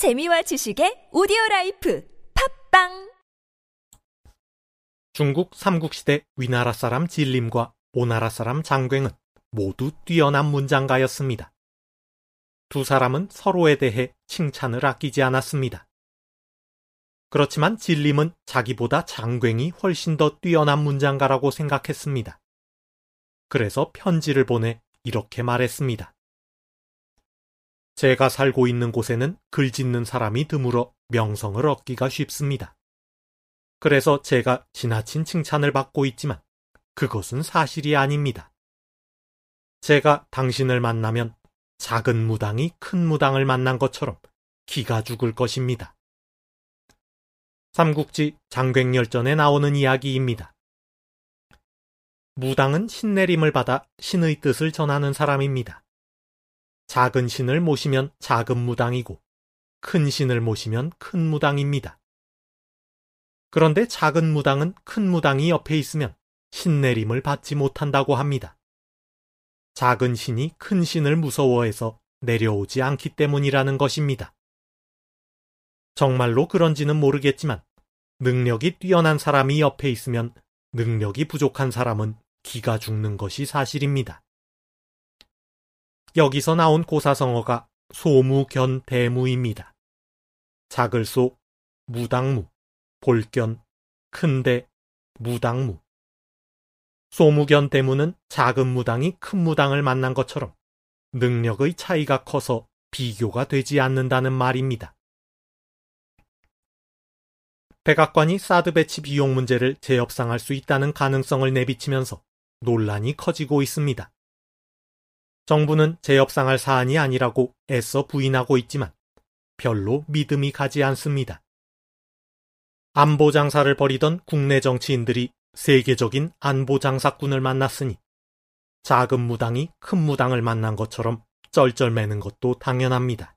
재미와 지식의 오디오 life 팟빵 중국 삼국시대 위나라 사람 진림과 오나라 사람 장굉은 모두 뛰어난 문장가였습니다. 두 사람은 서로에 대해 칭찬을 아끼지 않았습니다. 그렇지만 진림은 자기보다 장굉이 훨씬 더 뛰어난 문장가라고 생각했습니다. 그래서 편지를 보내 이렇게 말했습니다. 제가 살고 있는 곳에는 글 짓는 사람이 드물어 명성을 얻기가 쉽습니다. 그래서 제가 지나친 칭찬을 받고 있지만 그것은 사실이 아닙니다. 제가 당신을 만나면 작은 무당이 큰 무당을 만난 것처럼 기가 죽을 것입니다. 삼국지 장괭열전에 나오는 이야기입니다. 무당은 신내림을 받아 신의 뜻을 전하는 사람입니다. 작은 신을 모시면 작은 무당이고 큰 신을 모시면 큰 무당입니다. 그런데 작은 무당은 큰 무당이 옆에 있으면 신내림을 받지 못한다고 합니다. 작은 신이 큰 신을 무서워해서 내려오지 않기 때문이라는 것입니다. 정말로 그런지는 모르겠지만 능력이 뛰어난 사람이 옆에 있으면 능력이 부족한 사람은 기가 죽는 것이 사실입니다. 여기서 나온 고사성어가 소무견 대무입니다. 작을 소, 무당무, 볼견, 큰대, 무당무. 소무견 대무는 작은 무당이 큰 무당을 만난 것처럼 능력의 차이가 커서 비교가 되지 않는다는 말입니다. 백악관이 사드 배치 비용 문제를 재협상할 수 있다는 가능성을 내비치면서 논란이 커지고 있습니다. 정부는 재협상할 사안이 아니라고 애써 부인하고 있지만 별로 믿음이 가지 않습니다. 안보 장사를 벌이던 국내 정치인들이 세계적인 안보 장사꾼을 만났으니 작은 무당이 큰 무당을 만난 것처럼 쩔쩔매는 것도 당연합니다.